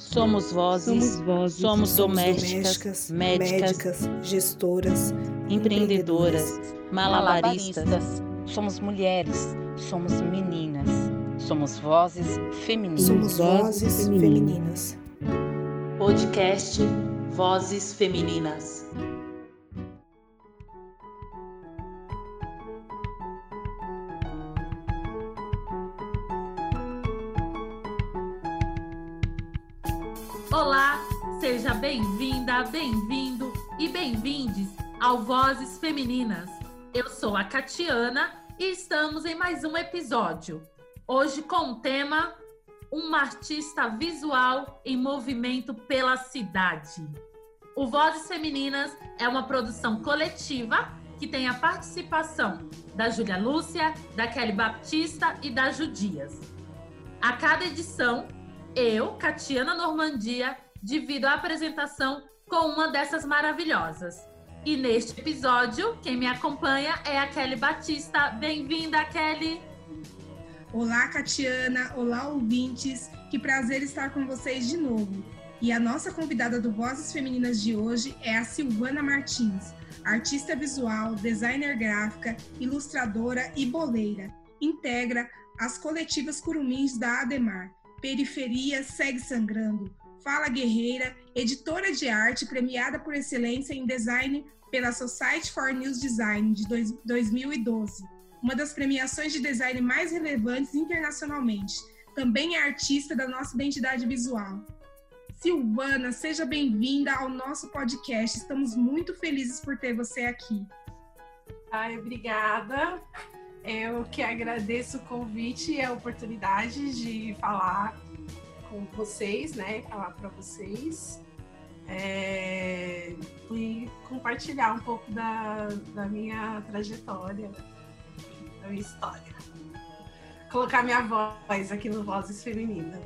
Somos vozes, Somos vozes, somos, Somos domésticas, médicas, médicas, gestoras, empreendedoras, malabaristas. Somos mulheres, somos meninas, somos vozes femininas. Somos vozes femininas. Podcast Vozes Femininas. Bem-vindo e bem-vindes ao Vozes Femininas. Eu sou a Catiana e estamos em mais um episódio. Hoje com o tema Uma artista visual em movimento pela cidade. O Vozes Femininas é uma produção coletiva que tem a participação da Júlia Lúcia, da Kelly Baptista e da Judias. A cada edição, eu, Catiana Normandia, divido a apresentação com uma dessas maravilhosas. E neste episódio, quem me acompanha é a Kelly Batista. Bem-vinda, Kelly! Olá, Catiana! Olá, ouvintes! Que prazer estar com vocês de novo. E a nossa convidada do Vozes Femininas de hoje é a Silvana Martins, artista visual, designer gráfica, ilustradora e boleira. Integra as coletivas Curumins da Ademar, Periferia Segue Sangrando, Fala Guerreira, editora de arte premiada por excelência em design pela Society for News Design de dois- 2012, uma das premiações de design mais relevantes internacionalmente. Também é artista da nossa identidade visual. Silvana, seja bem-vinda ao nosso podcast. Estamos muito felizes por ter você aqui. Ai, obrigada. Eu que agradeço o convite e a oportunidade de falar com vocês, né? Falar para vocês é, e compartilhar um pouco da, da minha trajetória, da minha história. Colocar minha voz aqui no Vozes Femininas.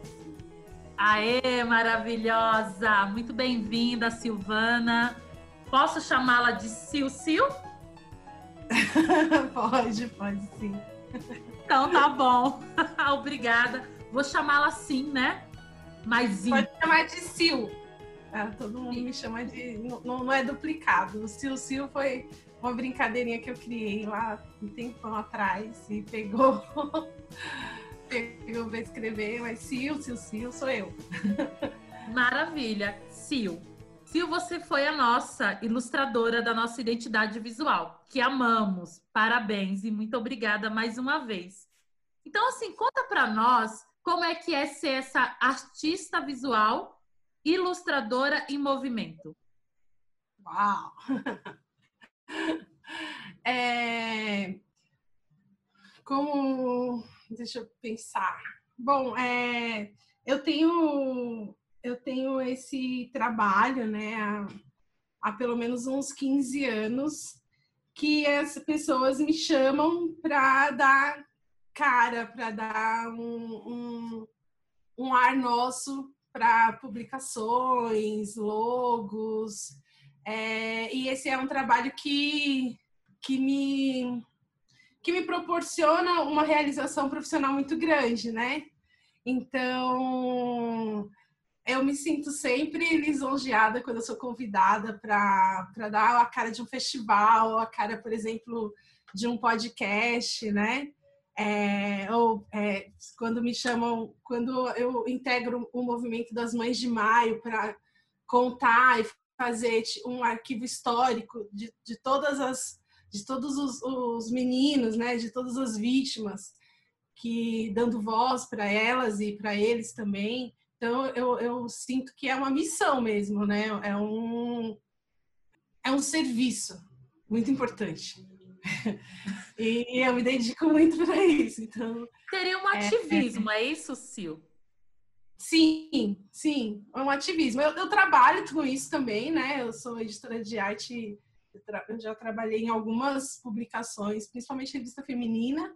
Aê, maravilhosa! Muito bem-vinda, Silvana. Posso chamá-la de Sil Sil? pode, pode sim. Então tá bom. Obrigada. Vou chamá-la assim, né? Mas Pode chamar de Sil. Ah, todo mundo me chama de. Não, não é duplicado. O Sil Sil foi uma brincadeirinha que eu criei lá um tempão atrás e pegou. pegou pra escrever, mas Sil, Sil, Sil sou eu. Maravilha. Sil. Sil, você foi a nossa ilustradora da nossa identidade visual, que amamos. Parabéns e muito obrigada mais uma vez. Então, assim, conta para nós como é que é ser essa artista visual, ilustradora em movimento. Uau! É... Como. Deixa eu pensar. Bom, é... eu tenho eu tenho esse trabalho, né, há, há pelo menos uns 15 anos, que as pessoas me chamam para dar cara, para dar um, um, um ar nosso para publicações, logos. É, e esse é um trabalho que, que, me, que me proporciona uma realização profissional muito grande, né? Então, eu me sinto sempre lisonjeada quando eu sou convidada para dar a cara de um festival, a cara, por exemplo, de um podcast, né? É, ou é, quando me chamam, quando eu integro o movimento das Mães de Maio para contar e fazer um arquivo histórico de, de todas as de todos os, os meninos, né, de todas as vítimas, que dando voz para elas e para eles também. Então eu, eu sinto que é uma missão mesmo, né? É um é um serviço muito importante. E eu me dedico muito para isso. Então, Seria um ativismo, é, é isso, Sil? Sim, sim, é um ativismo. Eu, eu, trabalho com isso também, né? Eu sou editora de arte, eu já trabalhei em algumas publicações, principalmente revista feminina,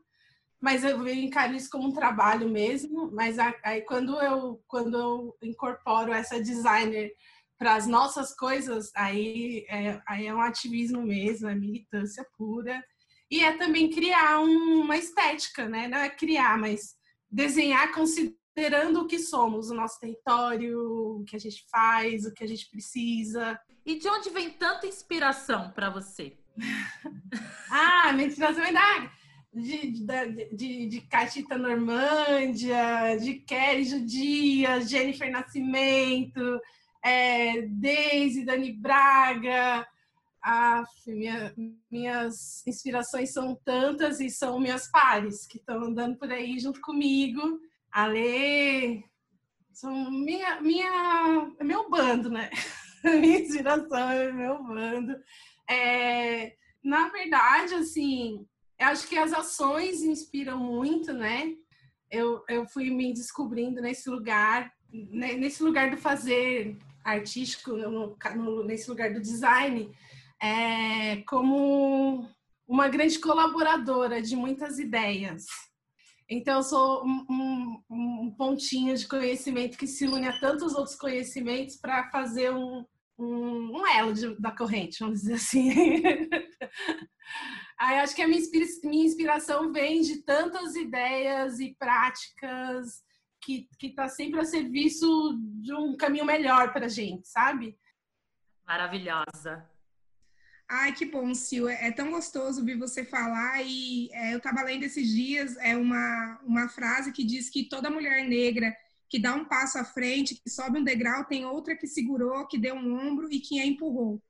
mas eu encaro isso como um trabalho mesmo. Mas aí quando eu quando eu incorporo essa designer para as nossas coisas, aí é, aí é um ativismo mesmo, é militância pura. E é também criar um, uma estética, né? Não é criar, mas desenhar considerando o que somos, o nosso território, o que a gente faz, o que a gente precisa. E de onde vem tanta inspiração para você? ah, minha inspiração é da, de, de, de, de Catita Normândia, de Kelly Judia, Jennifer Nascimento, é, Daisy, Dani Braga. Ah, minha, minhas inspirações são tantas e são minhas pares que estão andando por aí junto comigo. Ale, são minha, minha, é meu bando, né? minha inspiração é meu bando. É, na verdade, assim, eu acho que as ações inspiram muito, né? Eu, eu fui me descobrindo nesse lugar, né? nesse lugar do fazer artístico, no, no, nesse lugar do design, é, como uma grande colaboradora de muitas ideias. Então, eu sou um, um, um pontinho de conhecimento que se une a tantos outros conhecimentos para fazer um, um, elo de, da corrente, vamos dizer assim. Aí acho que a minha, minha inspiração vem de tantas ideias e práticas que está sempre a serviço de um caminho melhor para a gente, sabe? Maravilhosa. Ai, que bom, Sil. É, é tão gostoso ouvir você falar. E é, eu estava lendo esses dias é uma, uma frase que diz que toda mulher negra que dá um passo à frente, que sobe um degrau, tem outra que segurou, que deu um ombro e que a empurrou.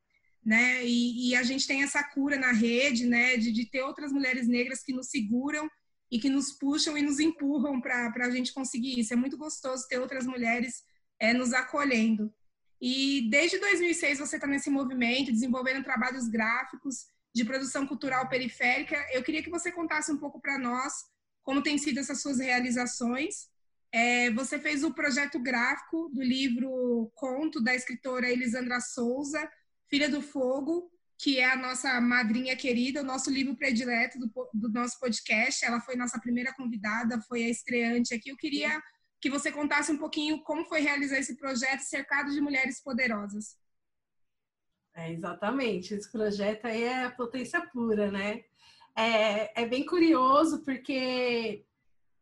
Né? E, e a gente tem essa cura na rede, né, de, de ter outras mulheres negras que nos seguram e que nos puxam e nos empurram para a gente conseguir isso. É muito gostoso ter outras mulheres é, nos acolhendo. E desde 2006 você está nesse movimento, desenvolvendo trabalhos gráficos de produção cultural periférica. Eu queria que você contasse um pouco para nós como têm sido essas suas realizações. É, você fez o projeto gráfico do livro Conto da escritora Elisandra Souza, Filha do Fogo, que é a nossa madrinha querida, o nosso livro predileto do, do nosso podcast. Ela foi nossa primeira convidada, foi a estreante aqui. Eu queria que você contasse um pouquinho como foi realizar esse projeto cercado de mulheres poderosas. É, exatamente, esse projeto aí é a potência pura, né? É, é bem curioso porque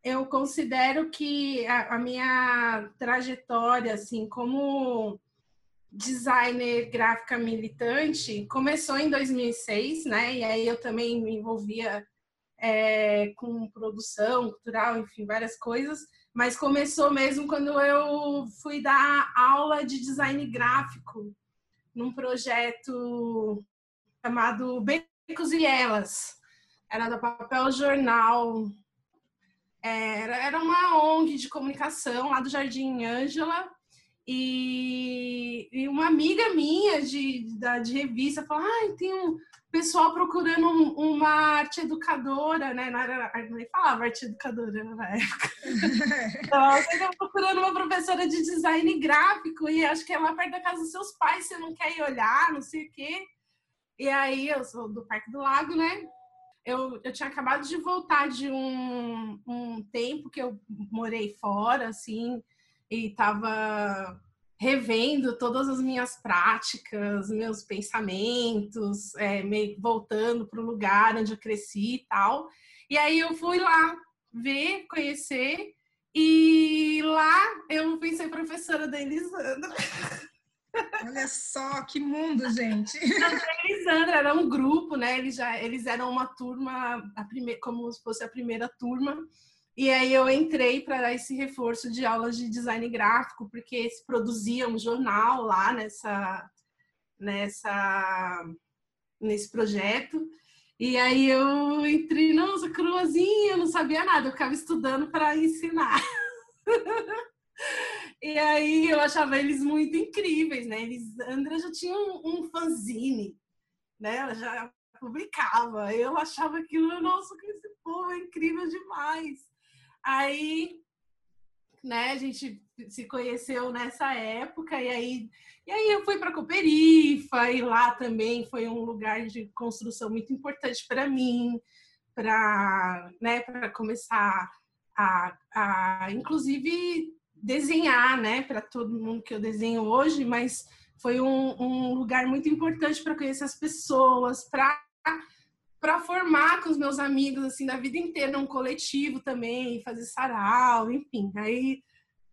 eu considero que a, a minha trajetória, assim, como designer gráfica militante começou em 2006, né? E aí eu também me envolvia é, com produção cultural, enfim, várias coisas mas começou mesmo quando eu fui dar aula de design gráfico num projeto chamado Becos e Elas. Era da Papel Jornal. Era, era uma ONG de comunicação lá do Jardim Ângela. E, e, uma amiga minha de, de, de revista falou: ah, tem um, pessoal procurando um, uma arte educadora, né? Não era, nem falava arte educadora na época. então, você procurando uma professora de design gráfico e acho que é lá perto da casa dos seus pais, você não quer ir olhar, não sei o quê. E aí, eu sou do Parque do Lago, né? Eu, eu tinha acabado de voltar de um, um tempo que eu morei fora, assim, e tava revendo todas as minhas práticas, meus pensamentos, é, meio voltando para o lugar onde eu cresci e tal. E aí eu fui lá ver, conhecer, e lá eu fui ser professora da Elisandra. Olha só que mundo, gente. A Elisandra era um grupo, né? Eles já eles eram uma turma, a primeira, como se fosse a primeira turma. E aí eu entrei para dar esse reforço de aulas de design gráfico, porque se produzia um jornal lá nessa, nessa, nesse projeto. E aí eu entrei, nossa, cruazinha, eu não sabia nada, eu ficava estudando para ensinar. e aí eu achava eles muito incríveis, né? Eles, André já tinha um, um fanzine, né? Ela já publicava. Eu achava aquilo, nossa, esse povo é incrível demais. Aí, né, a gente se conheceu nessa época e aí, e aí eu fui para Cooperifa e lá também foi um lugar de construção muito importante para mim, para, né, para começar a, a, inclusive desenhar, né, para todo mundo que eu desenho hoje, mas foi um, um lugar muito importante para conhecer as pessoas, para para formar com os meus amigos assim da vida inteira um coletivo também, fazer sarau, enfim. Aí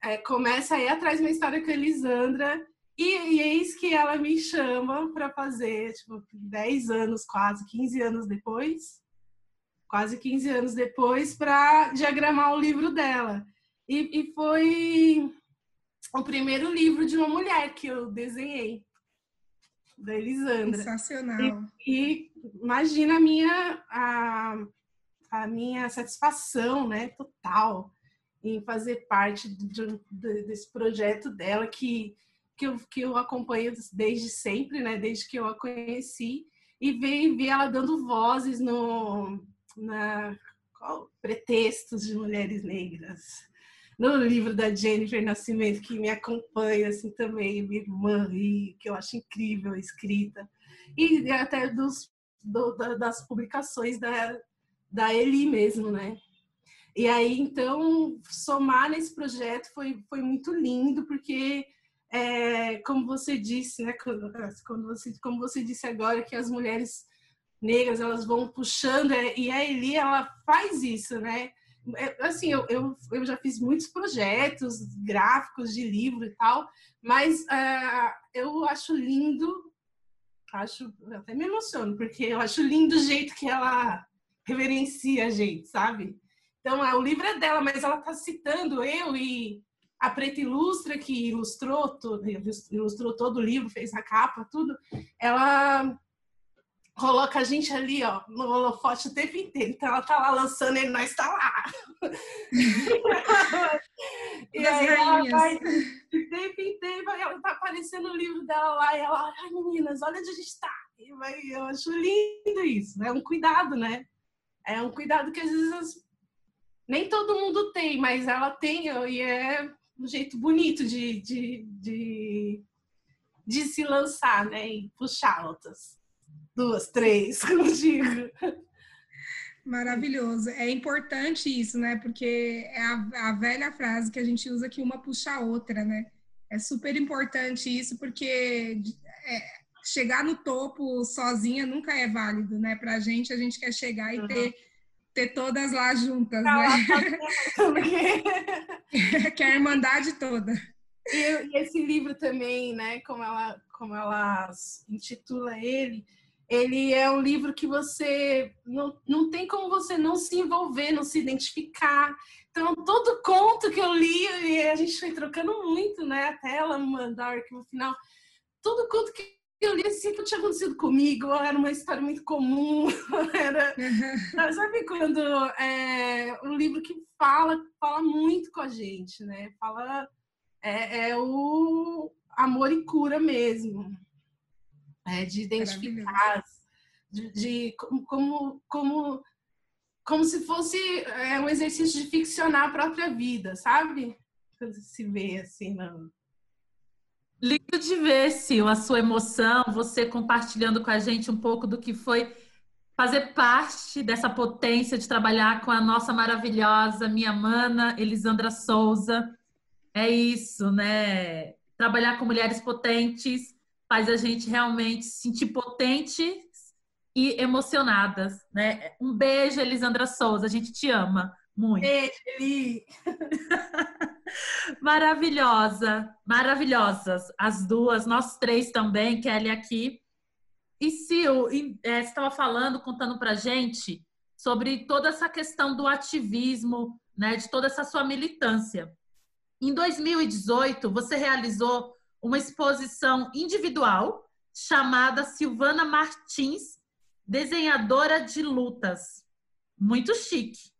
é, começa a ir atrás uma história com a Elisandra e, e eis que ela me chama para fazer, tipo, 10 anos, quase 15 anos depois, quase 15 anos depois, para diagramar o livro dela. E, e, foi o primeiro livro de uma mulher que eu desenhei, da Elisandra. Sensacional. E, e imagina a minha, a, a minha satisfação, né, total, em fazer parte de, de, desse projeto dela que que eu, que eu acompanho desde sempre, né? Desde que eu a conheci. E ver, ver ela dando vozes no na qual, pretextos de mulheres negras. No livro da Jennifer Nascimento que me acompanha assim também minha irmã e que eu acho incrível a escrita. E até dos do, das publicações da da Eli mesmo, né? E aí então somar nesse projeto foi foi muito lindo porque é, como você disse, né, quando você, como você disse agora, que as mulheres negras elas vão puxando é, e a Eli ela faz isso, né? É, assim, eu, eu, eu já fiz muitos projetos gráficos de livro e tal, mas uh, eu acho lindo, acho até me emociono porque eu acho lindo o jeito que ela reverencia a gente, sabe? Então, o livro é dela, mas ela tá citando eu e a Preta Ilustra, que ilustrou todo, ilustrou todo o livro, fez a capa, tudo, ela coloca a gente ali, ó, no holofote o tempo inteiro. Então ela tá lá lançando e nós tá lá. e aí ela vai o tempo inteiro, ela tá aparecendo o livro dela lá, e ela, ai meninas, olha onde a gente tá. E vai, eu acho lindo isso, é né? um cuidado, né? É um cuidado que às vezes nem todo mundo tem, mas ela tem, e é um jeito bonito de, de, de, de se lançar, né? E puxar outras duas, três, como digo. Maravilhoso. É importante isso, né? Porque é a, a, velha frase que a gente usa que uma puxa a outra, né? É super importante isso, porque é, chegar no topo sozinha nunca é válido, né? Pra gente, a gente quer chegar e uhum. ter ter todas lá juntas, né? que é a irmandade toda. E, e, esse livro também, né, como ela, como ela intitula ele, ele é um livro que você não, não tem como você não se envolver, não se identificar. Então, todo conto que eu li, e a gente foi trocando muito, né, até ela mandar que no final, todo conto que eu li assim tinha acontecido comigo, era uma história muito comum, era, sabe quando é um livro que fala, fala muito com a gente, né? Fala é, é o amor e cura mesmo, é, de identificar, de, de, como, como, como se fosse é, um exercício de ficcionar a própria vida, sabe? Quando se vê assim, não Lindo de ver, Sil, a sua emoção, você compartilhando com a gente um pouco do que foi fazer parte dessa potência de trabalhar com a nossa maravilhosa minha mana Elisandra Souza. É isso, né? Trabalhar com mulheres potentes faz a gente realmente se sentir potentes e emocionadas, né? Um beijo, Elisandra Souza, a gente te ama muito. Beijo, Eli. Maravilhosa, maravilhosas. As duas, nós três também, Kelly aqui. E Sil, é, você estava falando, contando pra gente sobre toda essa questão do ativismo, né, de toda essa sua militância. Em 2018, você realizou uma exposição individual chamada Silvana Martins, desenhadora de lutas. Muito chique.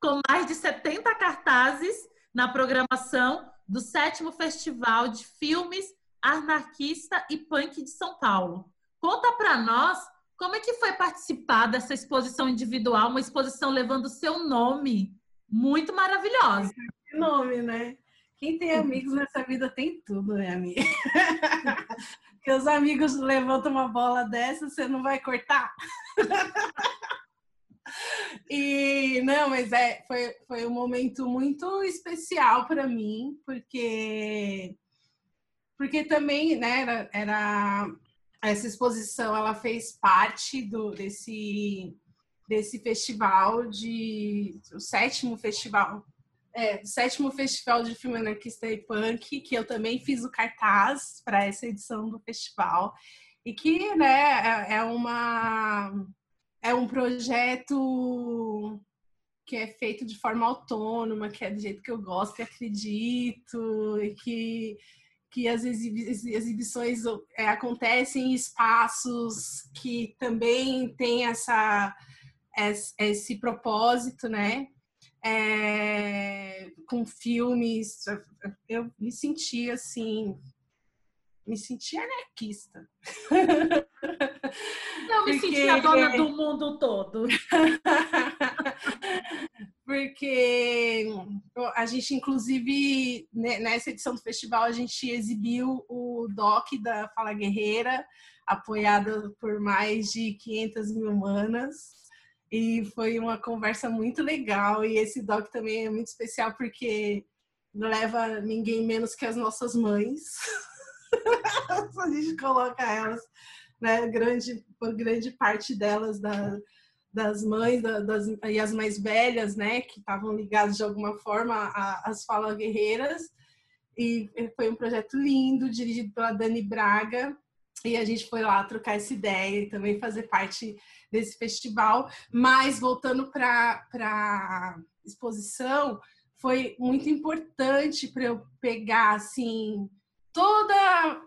Com mais de 70 cartazes na programação do sétimo Festival de Filmes Anarquista e Punk de São Paulo. Conta para nós como é que foi participar dessa exposição individual, uma exposição levando o seu nome, muito maravilhosa. Que nome, né? Quem tem amigos nessa vida tem tudo, né, amiga? Os amigos levantam uma bola dessa, você não vai cortar? E não, mas é, foi, foi um momento muito especial para mim, porque porque também, né, era, era, essa exposição, ela fez parte do desse desse festival de o sétimo festival é, sétimo Festival de Filme Anarquista e Punk, que eu também fiz o cartaz para essa edição do festival. E que né, é, é uma é um projeto que é feito de forma autônoma, que é do jeito que eu gosto e acredito, e que, que as exibições é, acontecem em espaços que também têm essa, esse propósito, né? É, com filmes, eu me senti assim, me senti anarquista. Não me Porque... senti a dona do mundo todo. Porque a gente, inclusive, né, nessa edição do festival, a gente exibiu o doc da Fala Guerreira, apoiado por mais de 500 mil manas. E foi uma conversa muito legal. E esse doc também é muito especial porque não leva ninguém menos que as nossas mães. a gente coloca elas, né, grande, grande parte delas da, das mães da, das, e as mais velhas, né, que estavam ligadas de alguma forma às Fala Guerreiras. E foi um projeto lindo, dirigido pela Dani Braga. E a gente foi lá trocar essa ideia e também fazer parte desse festival. Mas voltando para a exposição, foi muito importante para eu pegar assim toda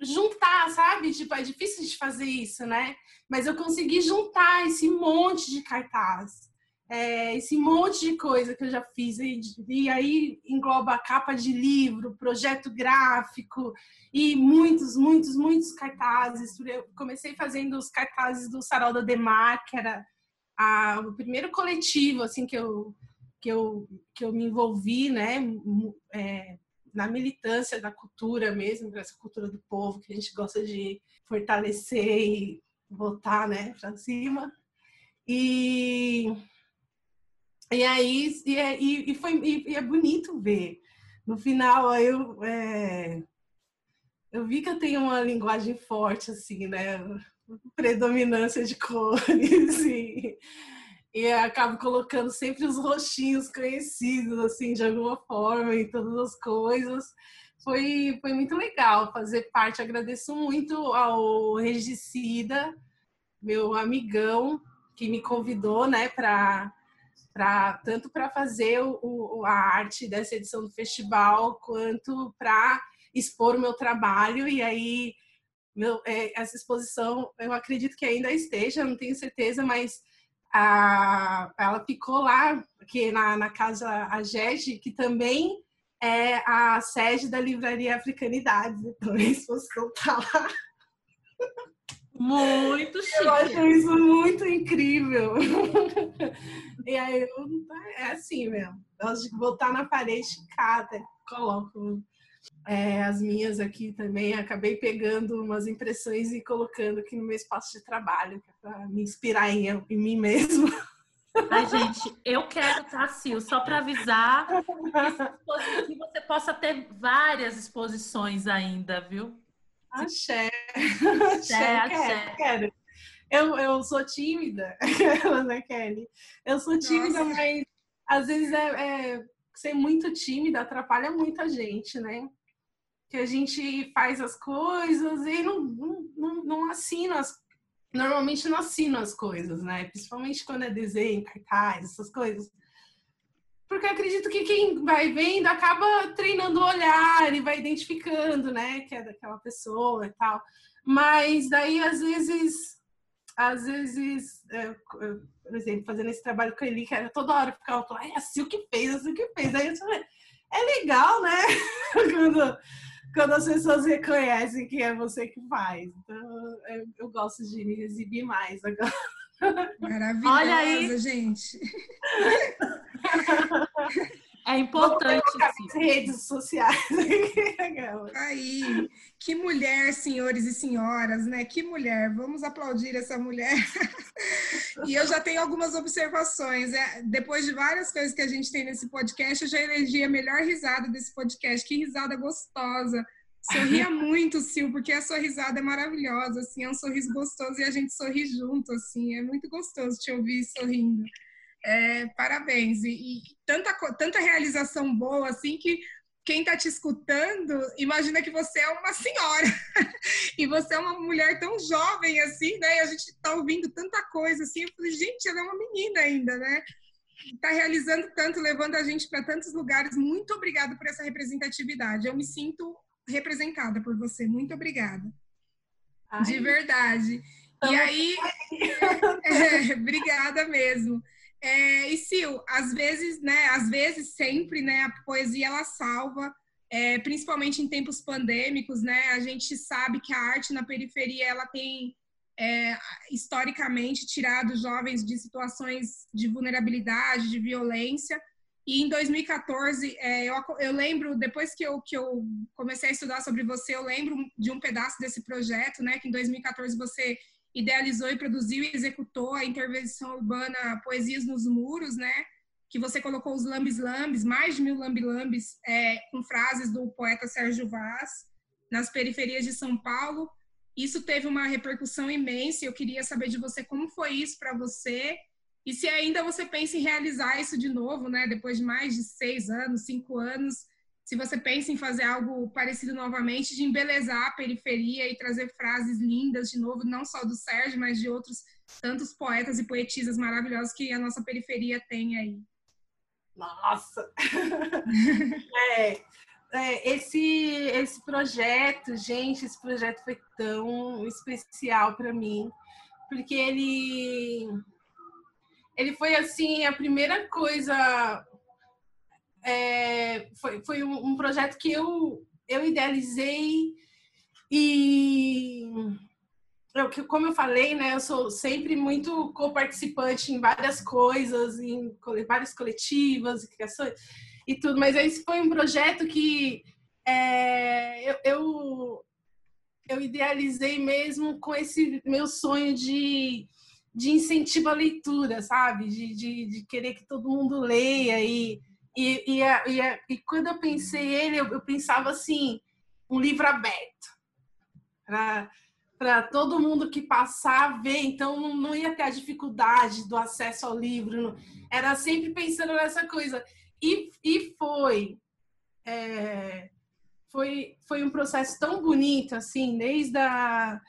juntar, sabe? Tipo, é difícil de fazer isso, né? Mas eu consegui juntar esse monte de cartaz, é, esse monte de coisa que eu já fiz. E, e aí engloba capa de livro, projeto gráfico e muitos, muitos, muitos cartazes. Eu comecei fazendo os cartazes do Sarau da Demar, que era a, o primeiro coletivo, assim, que eu, que eu, que eu me envolvi, né? É, na militância da cultura mesmo, essa cultura do povo que a gente gosta de fortalecer e botar, né, para cima. E e aí e, é, e, foi e, é bonito ver. No final eu é, eu vi que eu tenho uma linguagem forte assim, né, predominância de cores e e acabo colocando sempre os rostinhos conhecidos, assim, de alguma forma, em todas as coisas. Foi, foi muito legal fazer parte. Agradeço muito ao Regicida, meu amigão, que me convidou, né, para Pra, tanto para fazer o, a arte dessa edição do festival, quanto para expor o meu trabalho. E aí, meu, é, essa exposição, eu acredito que ainda esteja, não tenho certeza, mas a, ela ficou lá, aqui na, na casa Agege, que também é a sede da Livraria Africanidades. Então, a exposição está lá. Muito chique. Eu acho isso muito incrível. e aí, eu, é assim mesmo. Eu gosto de botar na parede, cada coloco é, as minhas aqui também. Acabei pegando umas impressões e colocando aqui no meu espaço de trabalho, é para me inspirar em, em mim mesmo. Ai, gente, eu quero, tá, Sil, só para avisar que você possa ter várias exposições ainda, viu? Axé. Axé, axé. Quero. Eu, eu sou tímida, né, Kelly? Eu sou tímida, Nossa. mas às vezes é, é, ser muito tímida atrapalha muita gente, né? que a gente faz as coisas e não, não, não assina as normalmente não assina as coisas, né? Principalmente quando é desenho, cartaz, essas coisas. Porque eu acredito que quem vai vendo acaba treinando o olhar e vai identificando, né, que é daquela pessoa e tal. Mas daí, às vezes, às vezes, é, por exemplo, fazendo esse trabalho com ele, que era toda hora ficava falando, é assim o que fez, assim o que fez. Aí eu falei, é legal, né? quando, quando as pessoas reconhecem que é você que faz. Então, eu, eu gosto de me exibir mais agora. Maravilhosa, Olha aí. gente. É importante. As redes sociais. Aí, que mulher, senhores e senhoras, né? Que mulher. Vamos aplaudir essa mulher. e eu já tenho algumas observações. É, depois de várias coisas que a gente tem nesse podcast, eu já elegi a melhor risada desse podcast. Que risada gostosa. Sorria muito, Sil, porque a sua risada é maravilhosa, assim, é um sorriso gostoso e a gente sorri junto, assim, é muito gostoso te ouvir sorrindo. É, parabéns. E, e, tanta, tanta realização boa, assim, que quem está te escutando imagina que você é uma senhora e você é uma mulher tão jovem assim, né? E a gente está ouvindo tanta coisa assim. Eu falei, gente, ela é uma menina ainda, né? Está realizando tanto, levando a gente para tantos lugares. Muito obrigada por essa representatividade. Eu me sinto representada por você. Muito obrigada. Ai. De verdade. E aí, é, obrigada mesmo. É, e Sil, às vezes, né, às vezes sempre, né, a poesia ela salva, é, principalmente em tempos pandêmicos, né, a gente sabe que a arte na periferia ela tem é, historicamente tirado jovens de situações de vulnerabilidade, de violência. E em 2014, é, eu, eu, lembro, depois que eu, que eu comecei a estudar sobre você, eu lembro de um pedaço desse projeto, né, que em 2014 você idealizou e produziu e executou a intervenção urbana Poesias nos Muros, né? Que você colocou os lambis-lambis, mais de mil lambi-lambis, é, com frases do poeta Sérgio Vaz, nas periferias de São Paulo. Isso teve uma repercussão imensa. Eu queria saber de você como foi isso para você e se ainda você pensa em realizar isso de novo, né? Depois de mais de seis anos, cinco anos, se você pensa em fazer algo parecido novamente, de embelezar a periferia e trazer frases lindas de novo, não só do Sérgio, mas de outros tantos poetas e poetisas maravilhosos que a nossa periferia tem aí. Nossa! é, é, esse, esse projeto, gente, esse projeto foi tão especial para mim, porque ele ele foi assim a primeira coisa é, foi, foi um, um, projeto que eu, eu idealizei e eu, como eu falei, né, eu sou sempre muito co-participante em várias coisas, em várias coletivas e criações e tudo, mas esse foi um projeto que é, eu, eu, eu idealizei mesmo com esse meu sonho de de incentivo à leitura, sabe? De, de, de, querer que todo mundo leia e, e, e, e, e quando eu pensei ele, eu, eu pensava assim, um livro aberto para todo mundo que passar ver, então não, não, ia ter a dificuldade do acesso ao livro, não, era sempre pensando nessa coisa. E, e foi, é, foi, foi um processo tão bonito, assim, desde a,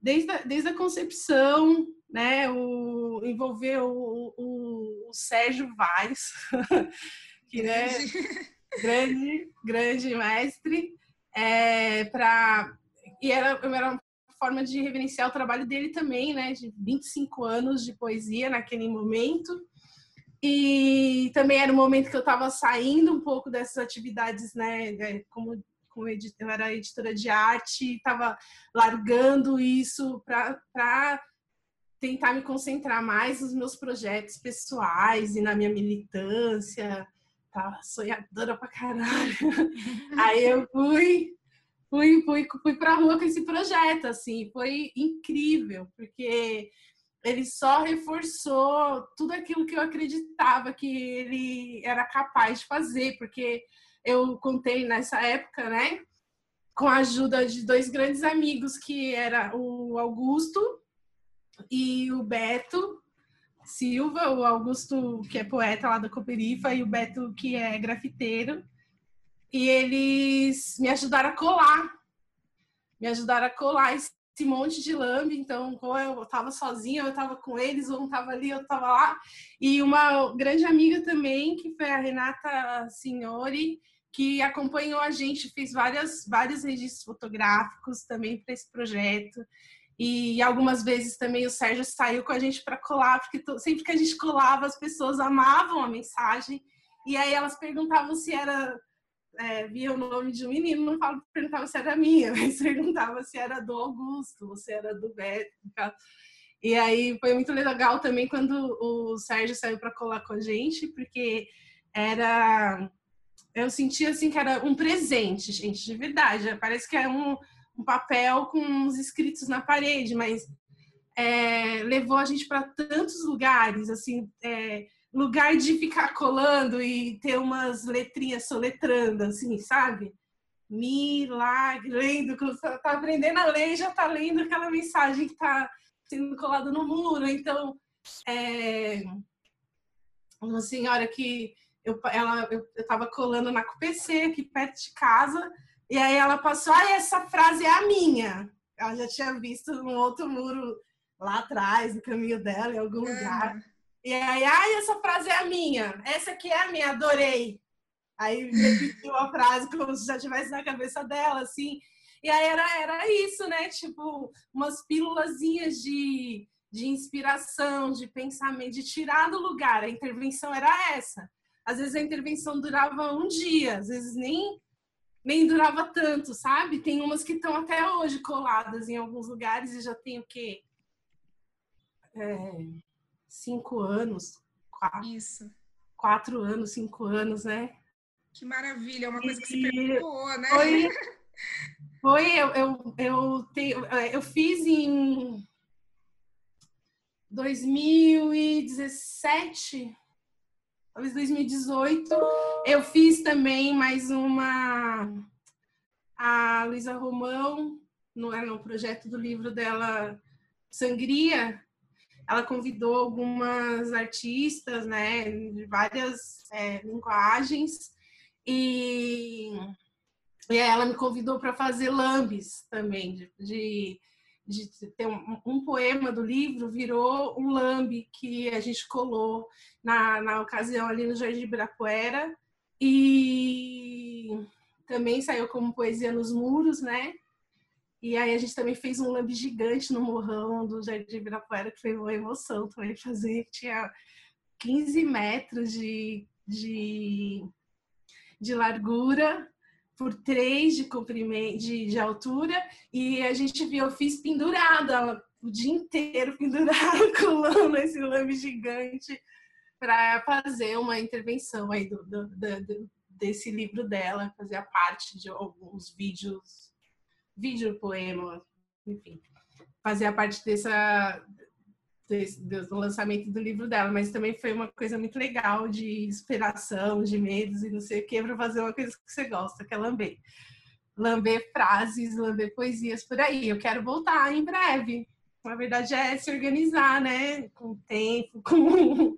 desde a, desde a concepção, né, o, envolveu o, o, o Sérgio Vaz, né, grande, grande mestre, é, para e era, era uma forma de reverenciar o trabalho dele também, né, de 25 anos de poesia naquele momento. E também era um momento que eu estava saindo um pouco dessas atividades, né, como como eu era editora de arte, estava largando isso para tentar me concentrar mais nos meus projetos pessoais e na minha militância tava sonhadora pra caralho. Aí eu fui, fui, fui, fui pra rua com esse projeto, assim, foi incrível, porque ele só reforçou tudo aquilo que eu acreditava que ele era capaz de fazer, porque eu contei nessa época, né, com a ajuda de dois grandes amigos, que era o Augusto e o Beto, Silva, o Augusto, que é poeta lá da Cooperifa, e o Beto, que é grafiteiro. E eles me ajudaram a colar. Me ajudaram a colar esse monte de lambe. Então, eu estava sozinha, eu estava com eles, ou um estava ali, eu estava lá. E uma grande amiga também, que foi a Renata Signori, que acompanhou a gente, fez várias, vários registros fotográficos também para esse projeto. E algumas vezes também o Sérgio saiu com a gente para colar, porque sempre que a gente colava, as pessoas amavam a mensagem. E aí elas perguntavam se era. É, via o nome de um menino, não perguntava se era minha, mas perguntava se era do Augusto, ou se era do Beto. E aí foi muito legal também quando o Sérgio saiu para colar com a gente, porque era. Eu sentia assim que era um presente, gente, de verdade. Parece que é um um papel com uns escritos na parede, mas é, levou a gente para tantos lugares, assim, é, lugar de ficar colando e ter umas letrinhas soletrando, assim, sabe? Milagre, lendo, tá aprendendo a ler, já tá lendo aquela mensagem que tá sendo colada no muro, então é, uma senhora que eu, ela, eu, eu tava colando na CUPC aqui perto de casa, e aí ela passou, ah, essa frase é a minha. Ela já tinha visto um outro muro lá atrás, no caminho dela, em algum lugar. E aí, ah, essa frase é a minha. Essa aqui é a minha, adorei. Aí repetiu a frase como se já tivesse na cabeça dela, assim. E aí era, era isso, né? Tipo, umas pílulazinhas de, de inspiração, de pensamento, de tirar do lugar. A intervenção era essa. Às vezes a intervenção durava um dia, às vezes nem, nem durava tanto, sabe? Tem umas que estão até hoje coladas em alguns lugares e já tem o quê? É, cinco anos. Quatro, Isso. Quatro anos, cinco anos, né? Que maravilha, é uma coisa que se perpetuou, né? Foi, foi eu, eu, eu, tenho, eu fiz em 2017, talvez 2018, eu fiz também mais uma. A Luísa Romão, no, no projeto do livro dela, Sangria, ela convidou algumas artistas, né, de várias é, linguagens, e, e ela me convidou para fazer lambes também, de, de, de ter um, um, poema do livro, virou um lambe que a gente colou na, na ocasião ali no Jardim Ibirapuera, e também saiu como poesia nos muros, né? E aí a gente também fez um lambe gigante no morrão do Jardim Ibirapuera, que foi uma emoção também fazer. Tinha 15 metros de, de, de largura por 3 de comprimento, de, de altura. E a gente viu, eu fiz pendurada o dia inteiro, pendurada, colando esse lambe gigante para fazer uma intervenção aí do, do, do, desse livro dela, fazer a parte de alguns vídeos vídeo, poema, enfim, fazer a parte dessa desse, do lançamento do livro dela, mas também foi uma coisa muito legal de inspiração, de medos e não sei o que, para fazer uma coisa que você gosta, que é lamber. Lamber frases, lamber poesias por aí. Eu quero voltar em breve. Na verdade é se organizar, né? Com tempo, com,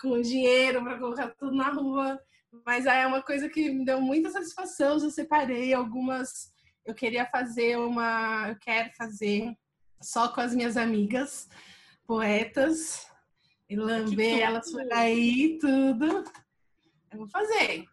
com dinheiro para colocar tudo na rua. Mas é uma coisa que me deu muita satisfação. Eu separei algumas eu queria fazer uma. Eu quero fazer só com as minhas amigas poetas e lamber elas por aí, tudo. Eu vou fazer.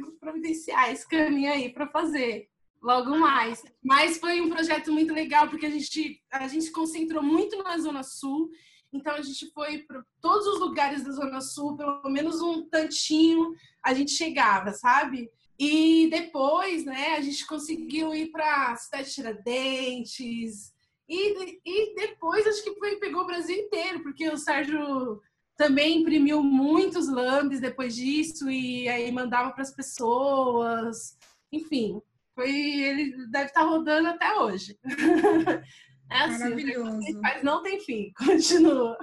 Vou providenciar esse caminho aí para fazer logo mais. Mas foi um projeto muito legal porque a gente a gente concentrou muito na Zona Sul. Então a gente foi para todos os lugares da Zona Sul, pelo menos um tantinho a gente chegava, sabe? E depois, né, a gente conseguiu ir para Cidade Tiradentes. E, e depois acho que foi, pegou o Brasil inteiro, porque o Sérgio também imprimiu muitos lambes depois disso e aí mandava para as pessoas. Enfim, foi ele deve estar tá rodando até hoje. É assim, Maravilhoso. Mas não tem fim, continua.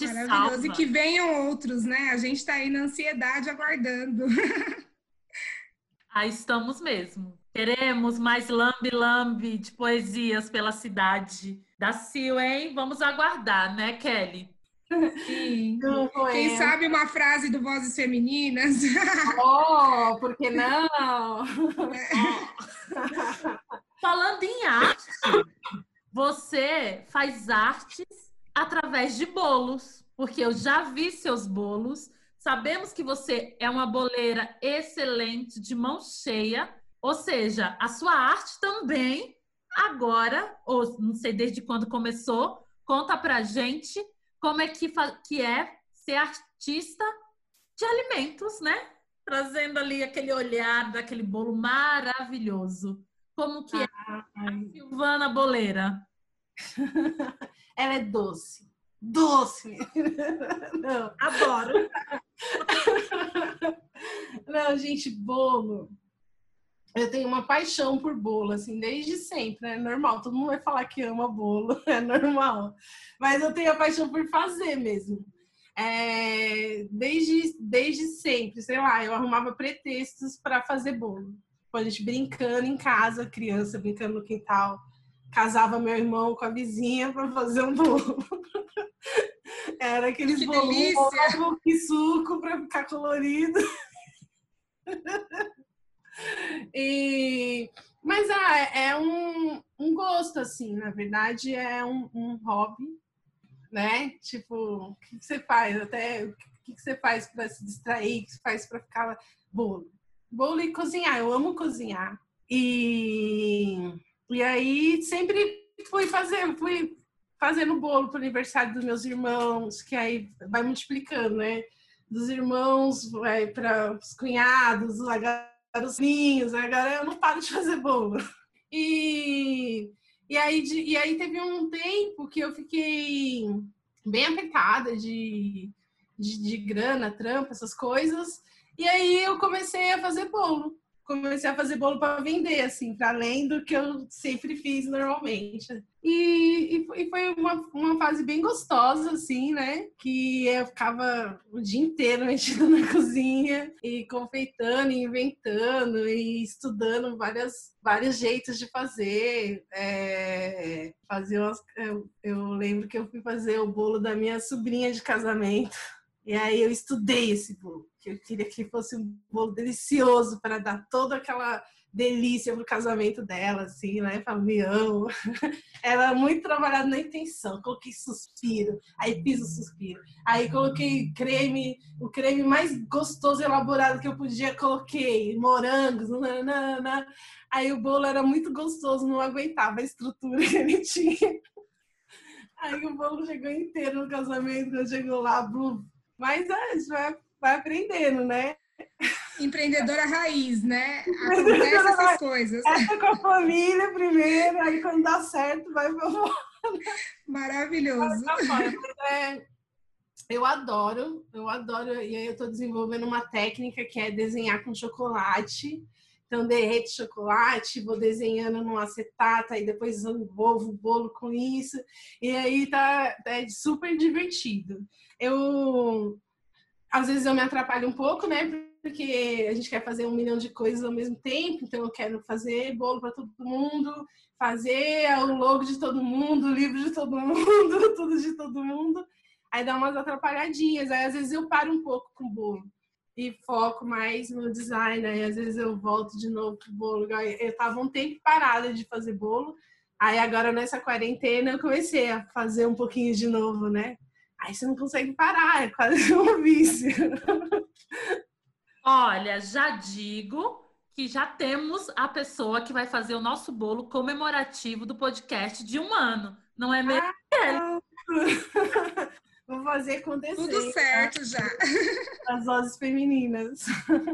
Maravilhoso. Salva. E que venham outros, né? A gente está aí na ansiedade aguardando. Aí estamos mesmo. Queremos mais lambe-lambe de poesias pela cidade da Sil, hein? Vamos aguardar, né, Kelly? Sim. Quem sabe uma frase do Vozes Femininas? Oh, por que não? Falando em arte, você faz artes através de bolos, porque eu já vi seus bolos. Sabemos que você é uma boleira excelente, de mão cheia, ou seja, a sua arte também agora, ou não sei desde quando começou, conta pra gente como é que, que é ser artista de alimentos, né? Trazendo ali aquele olhar daquele bolo maravilhoso. Como que é a Silvana Boleira? Ela é doce. Doce! Não. Adoro! Não, gente, bolo. Eu tenho uma paixão por bolo, assim, desde sempre, é normal. Todo mundo vai falar que ama bolo, é normal. Mas eu tenho a paixão por fazer mesmo. É, desde, desde sempre, sei lá, eu arrumava pretextos para fazer bolo. Tipo, a gente brincando em casa, criança brincando no quintal casava meu irmão com a vizinha para fazer um bolo. Era aqueles Que bolos e suco para ficar colorido. E, mas ah, é um, um gosto, assim, na verdade é um, um hobby, né? Tipo, o que, você faz? Até o que, que você faz para se distrair? O que você faz para ficar bolo? Bolo e cozinhar, eu amo cozinhar. E, e aí sempre fui fazer, fui fazendo bolo para o aniversário dos meus irmãos, que aí vai multiplicando, né? Dos irmãos, vai para os cunhados, agora os vinhos, agora eu não paro de fazer bolo. E, e, aí, de- e aí teve um tempo que eu fiquei bem apertada de, de, de grana, trampa, essas coisas. E aí eu comecei a fazer bolo. Comecei a fazer bolo para vender, assim, para além do que eu sempre fiz normalmente. E, e foi- uma, uma fase bem gostosa, assim, né? Que eu ficava o dia inteiro mexendo na cozinha e confeitando, e inventando e estudando várias, vários jeitos de fazer. É, fazer umas, eu, eu lembro que eu fui fazer o bolo da minha sobrinha de casamento. E aí eu estudei esse bolo, que eu queria que fosse um bolo delicioso para dar toda aquela delícia pro casamento dela, assim, né? Familhão. Era muito trabalhado na intenção. Coloquei suspiro, aí fiz o suspiro. Aí coloquei creme, o creme mais gostoso elaborado que eu podia, coloquei morangos, nanana. Aí o bolo era muito gostoso, não aguentava a estrutura que ele tinha. Aí o bolo chegou inteiro no casamento, quando chegou lá, blum. Mas é, a gente vai, vai aprendendo, né? Empreendedora raiz, né? Acontece essas coisas. Essa com a família primeiro, aí quando dá certo, vai pra fora. Maravilhoso. pra fora. Mas é, eu adoro, eu adoro. E aí eu tô desenvolvendo uma técnica que é desenhar com chocolate. Então, derrete chocolate, vou desenhando num acetato, aí depois envolvo o bolo com isso. E aí tá é super divertido. Eu, às vezes, eu me atrapalho um pouco, né? Porque a gente quer fazer um milhão de coisas ao mesmo tempo. Então, eu quero fazer bolo para todo mundo, fazer o logo de todo mundo, o livro de todo mundo, tudo de todo mundo. Aí dá umas atrapalhadinhas. Aí, às vezes, eu paro um pouco com o bolo e foco mais no design. Aí às vezes eu volto de novo pro bolo. Eu tava um tempo parada de fazer bolo. Aí agora nessa quarentena eu comecei a fazer um pouquinho de novo, né? Aí você não consegue parar, é quase um vício. Olha, já digo que já temos a pessoa que vai fazer o nosso bolo comemorativo do podcast de um ano. Não é mesmo? Vou fazer acontecer. Tudo certo já. As vozes femininas.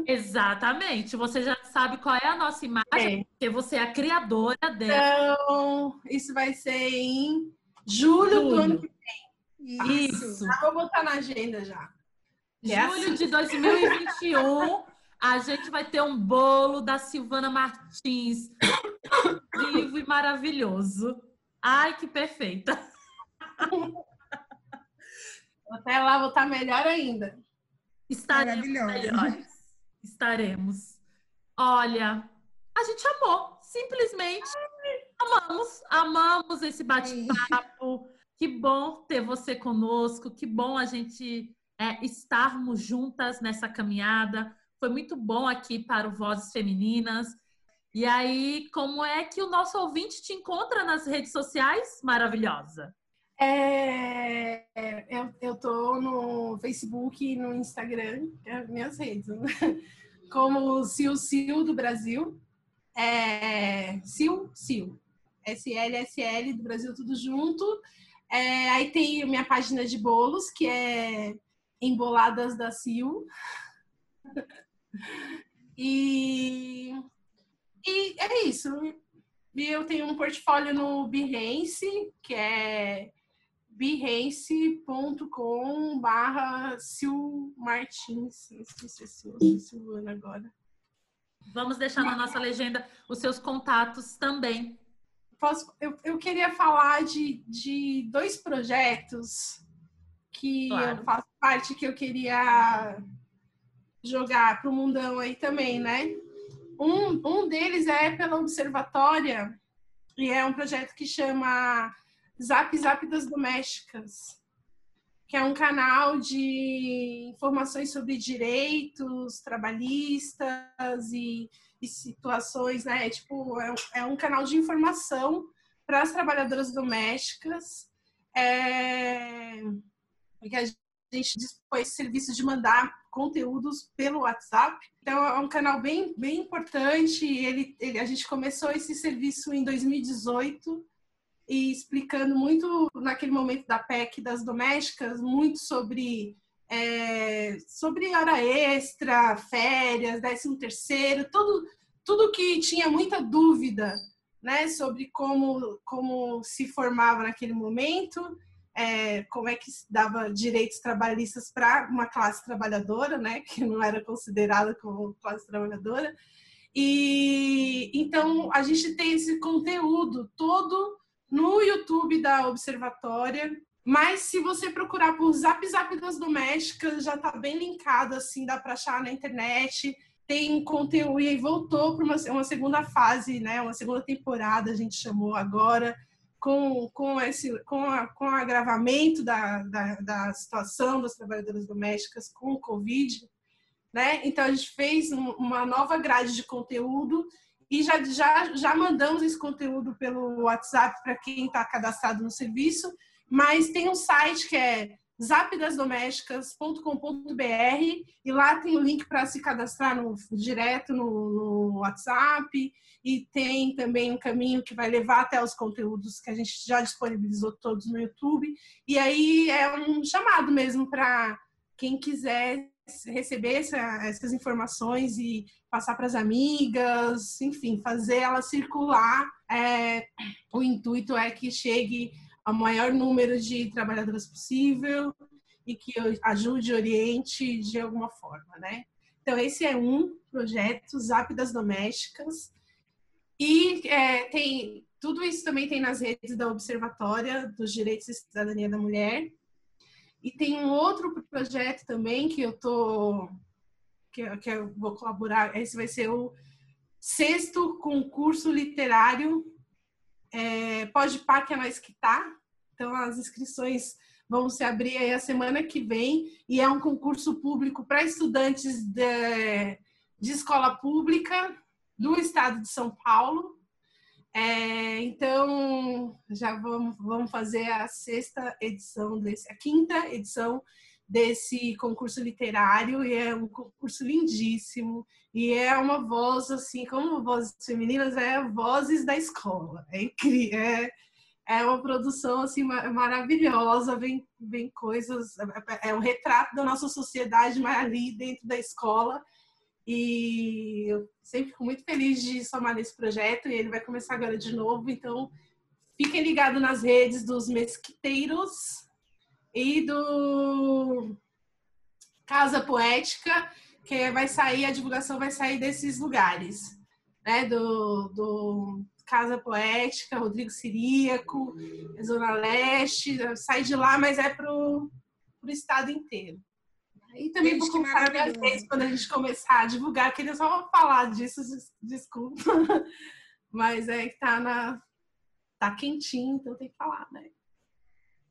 Exatamente. Você já sabe qual é a nossa imagem, É. porque você é a criadora dela. Então, isso vai ser em julho, do ano que Isso. Já vou botar na agenda já. Julho de 2021, a gente vai ter um bolo da Silvana Martins. Vivo e maravilhoso. Ai, que perfeita. Até lá vou estar melhor ainda. Estaremos melhores. Estaremos. Olha, a gente amou. Simplesmente amamos. Amamos esse bate-papo. Que bom ter você conosco. Que bom a gente é, estarmos juntas nessa caminhada. Foi muito bom aqui para o Vozes Femininas. E aí, como é que o nosso ouvinte te encontra nas redes sociais? Maravilhosa. É, eu, eu tô no Facebook e no Instagram, é as minhas redes, né? como Sil Sil do Brasil. É, Sil Sil. SLSL do Brasil, tudo junto. É, aí tem minha página de bolos, que é Emboladas da Sil. E, e é isso. E eu tenho um portfólio no Behance, que é behance.com barra Sil Martins. Não sei se é Sil, se é Silvana agora. Vamos deixar na nossa legenda os seus contatos também. Posso, eu, eu queria falar de, de dois projetos que Claro. eu faço parte, que eu queria jogar para o mundão aí também, né? Um, um deles é pela Observatória e é um projeto que chama Zap Zap das Domésticas, que é um canal de informações sobre direitos trabalhistas e, e situações, né? É, tipo, é, é, um canal de informação para as trabalhadoras domésticas. É, que a gente dispõe esse serviço de mandar conteúdos pelo WhatsApp. Então, é um canal bem, bem importante. Ele, ele, a gente começou esse serviço em 2018 e explicando muito naquele momento da PEC das domésticas, muito sobre é, sobre hora extra, férias, décimo terceiro, tudo, tudo que tinha muita dúvida né, sobre como, como se formava naquele momento, é, como é que se dava direitos trabalhistas para uma classe trabalhadora, né, que não era considerada como classe trabalhadora. E então a gente tem esse conteúdo todo no YouTube da Observatória. Mas se você procurar por Zap Zap das Domésticas, já está bem linkado, assim, dá para achar na internet. Tem conteúdo e voltou para uma, uma segunda fase, né? Uma segunda temporada, a gente chamou agora, com, com, esse, com, a, com o agravamento da, da, da situação das trabalhadoras domésticas com o Covid. Né? Então, a gente fez uma nova grade de conteúdo e já, já, já mandamos esse conteúdo pelo WhatsApp para quem está cadastrado no serviço, mas tem um site que é zapdasdomésticas.com.br e lá tem o link para se cadastrar no, direto no, no, WhatsApp e tem também um caminho que vai levar até os conteúdos que a gente já disponibilizou todos no YouTube. E aí é um chamado mesmo para quem quiser receber essa, essas informações e passar para as amigas, enfim, fazer ela circular. É, o intuito é que chegue ao maior número de trabalhadoras possível e que ajude oriente de alguma forma, né? Então, esse é um projeto, Zap das Domésticas. E é, tem tudo isso também tem nas redes da Observatória dos Direitos e Cidadania da Mulher, e tem um outro projeto também que eu tô que, que eu vou colaborar. Esse vai ser o sexto concurso literário é, Pode Pá que é nós que tá. Então as inscrições vão se abrir aí a semana que vem e é um concurso público para estudantes de, de escola pública do estado de São Paulo. É, então, já vamos, vamos fazer a sexta edição desse, a quinta edição desse concurso literário e é um concurso lindíssimo e é uma voz assim como vozes femininas é vozes da escola é incrível é, é uma produção assim maravilhosa vem vem coisas é, é um retrato da nossa sociedade mas ali dentro da escola e eu sempre fico muito feliz de somar nesse projeto e ele vai começar agora de novo. Então, fiquem ligados nas redes dos Mesquiteiros e do Casa Poética, que vai sair, a divulgação vai sair desses lugares, né? Do, do Casa Poética, Rodrigo Siríaco, Zona Leste, sai de lá, mas é para o estado inteiro. E também vou contar minhas vezes quando a gente começar a divulgar, queria só falar disso, desculpa. Mas é que tá na. tá quentinho, então tem que falar, né?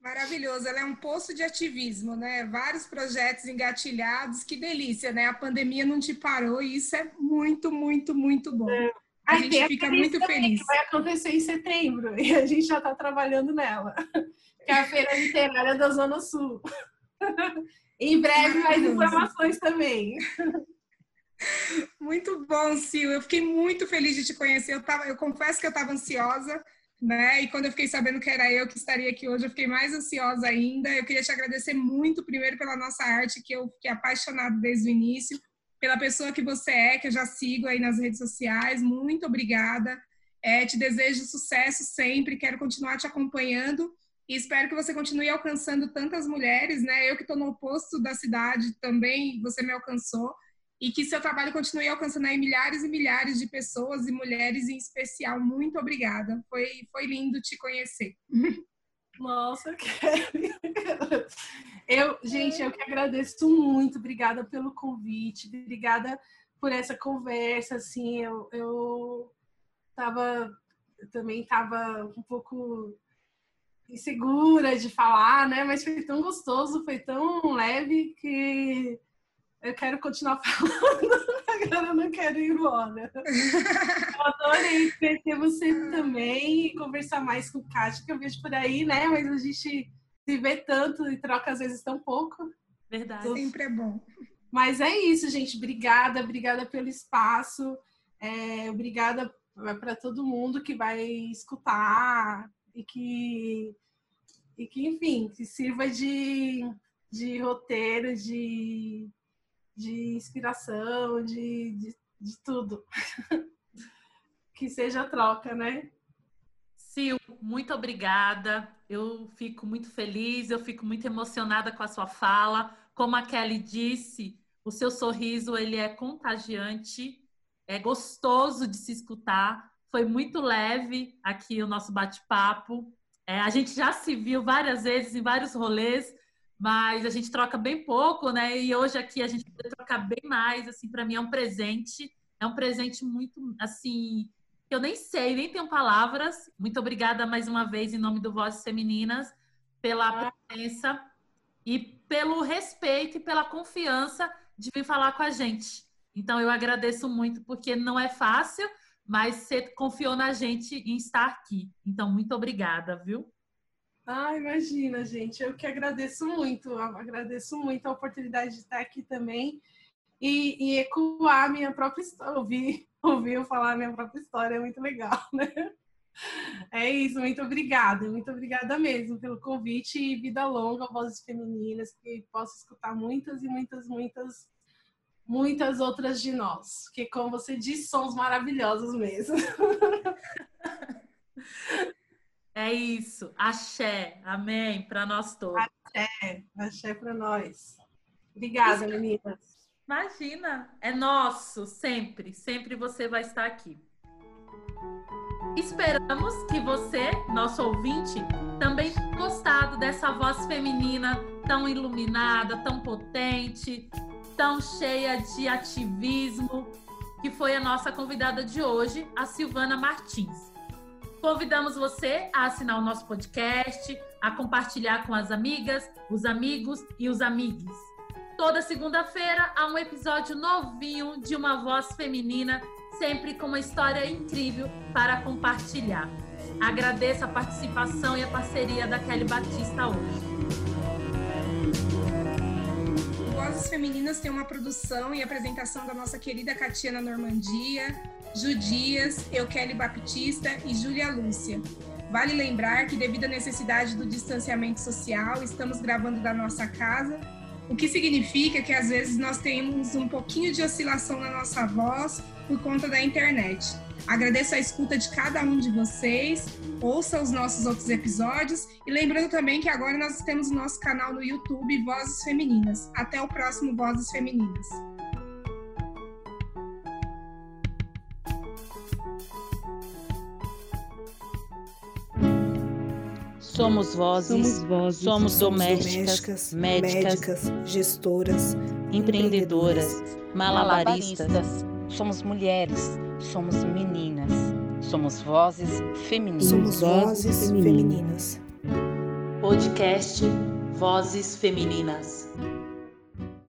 Maravilhoso, ela é um poço de ativismo, né? Vários projetos engatilhados, que delícia, né? A pandemia não te parou e isso é muito, muito, muito bom. É. A Aí gente fica muito feliz. Que vai acontecer em setembro e a gente já está trabalhando nela, que é a Feira Literária da Zona Sul. Em breve, mais informações também. Muito bom, Sil. Eu fiquei muito feliz de te conhecer. Eu, tava, eu confesso que eu estava ansiosa, né? E quando eu fiquei sabendo que era eu que estaria aqui hoje, eu fiquei mais ansiosa ainda. Eu queria te agradecer muito, primeiro, pela nossa arte, que eu fiquei apaixonada desde o início, pela pessoa que você é, que eu já sigo aí nas redes sociais. Muito obrigada. É, te desejo sucesso sempre. Quero continuar te acompanhando. E espero que você continue alcançando tantas mulheres, né? Eu que estou no oposto da cidade também, você me alcançou. E que seu trabalho continue alcançando aí milhares e milhares de pessoas e mulheres em especial. Muito obrigada. Foi, foi lindo te conhecer. Nossa, eu, gente, eu que agradeço muito. Obrigada pelo convite. Obrigada por essa conversa. Assim, eu, eu tava eu também estava um pouco insegura de falar, né? Mas foi tão gostoso, foi tão leve que eu quero continuar falando. Agora eu não quero ir embora. Eu adorei conhecer você também e conversar mais com o Kátia, que eu vejo por aí, né? Mas a gente se vê tanto e troca às vezes tão pouco. Verdade. Sempre é bom. Mas é isso, gente. Obrigada, obrigada pelo espaço. É, obrigada para todo mundo que vai escutar e que, e que enfim, que sirva de, de roteiro, de, de inspiração, de, de, de tudo. que seja troca, né? Sil, muito obrigada. Eu fico muito feliz, eu fico muito emocionada com a sua fala. Como a Kelly disse, o seu sorriso ele é contagiante, é gostoso de se escutar. Foi muito leve aqui o nosso bate-papo. É, a gente já se viu várias vezes em vários rolês, mas a gente troca bem pouco, né? E hoje aqui a gente vai trocar bem mais. Assim, para mim é um presente, é um presente muito assim que eu nem sei, nem tenho palavras. Muito obrigada mais uma vez em nome do Vozes Femininas pela presença e pelo respeito e pela confiança de vir falar com a gente. Então eu agradeço muito porque não é fácil, mas você confiou na gente em estar aqui. Então muito obrigada, viu? Ah, imagina, gente. Eu que agradeço muito. Agradeço muito a oportunidade de estar aqui também e, e ecoar minha própria história, ouvir, ouvir eu falar minha própria história é muito legal, né? É isso, muito obrigada, muito obrigada mesmo pelo convite e vida longa, vozes femininas, que posso escutar muitas e muitas, muitas, muitas outras de nós, que como você disse, somos maravilhosos mesmo. É isso, axé, amém, para nós todos. Axé, axé para nós. Obrigada, meninas. Imagina, é nosso, sempre, sempre você vai estar aqui. Esperamos que você, nosso ouvinte, também tenha gostado dessa voz feminina tão iluminada, tão potente, tão cheia de ativismo, que foi a nossa convidada de hoje, a Silvana Martins. Convidamos você a assinar o nosso podcast, a compartilhar com as amigas, os amigos e os amigos. Toda segunda-feira há um episódio novinho de uma voz feminina sempre com uma história incrível para compartilhar. Agradeço a participação e a parceria da Kelly Batista hoje. Vozes Femininas tem uma produção e apresentação da nossa querida Catiana Normandia, Ju Dias, eu Kelly Baptista e Júlia Lúcia. Vale lembrar que, devido à necessidade do distanciamento social, estamos gravando da nossa casa o que significa que às vezes nós temos um pouquinho de oscilação na nossa voz por conta da internet. Agradeço a escuta de cada um de vocês, ouça os nossos outros episódios e lembrando também que agora nós temos o nosso canal no YouTube Vozes Femininas. Até o próximo Vozes Femininas. Somos vozes, Somos vozes, somos, somos domésticas, médicas, médicas, gestoras, empreendedoras, malabaristas. Somos mulheres, somos meninas, somos vozes femininas. Somos vozes femininas. Podcast Vozes Femininas.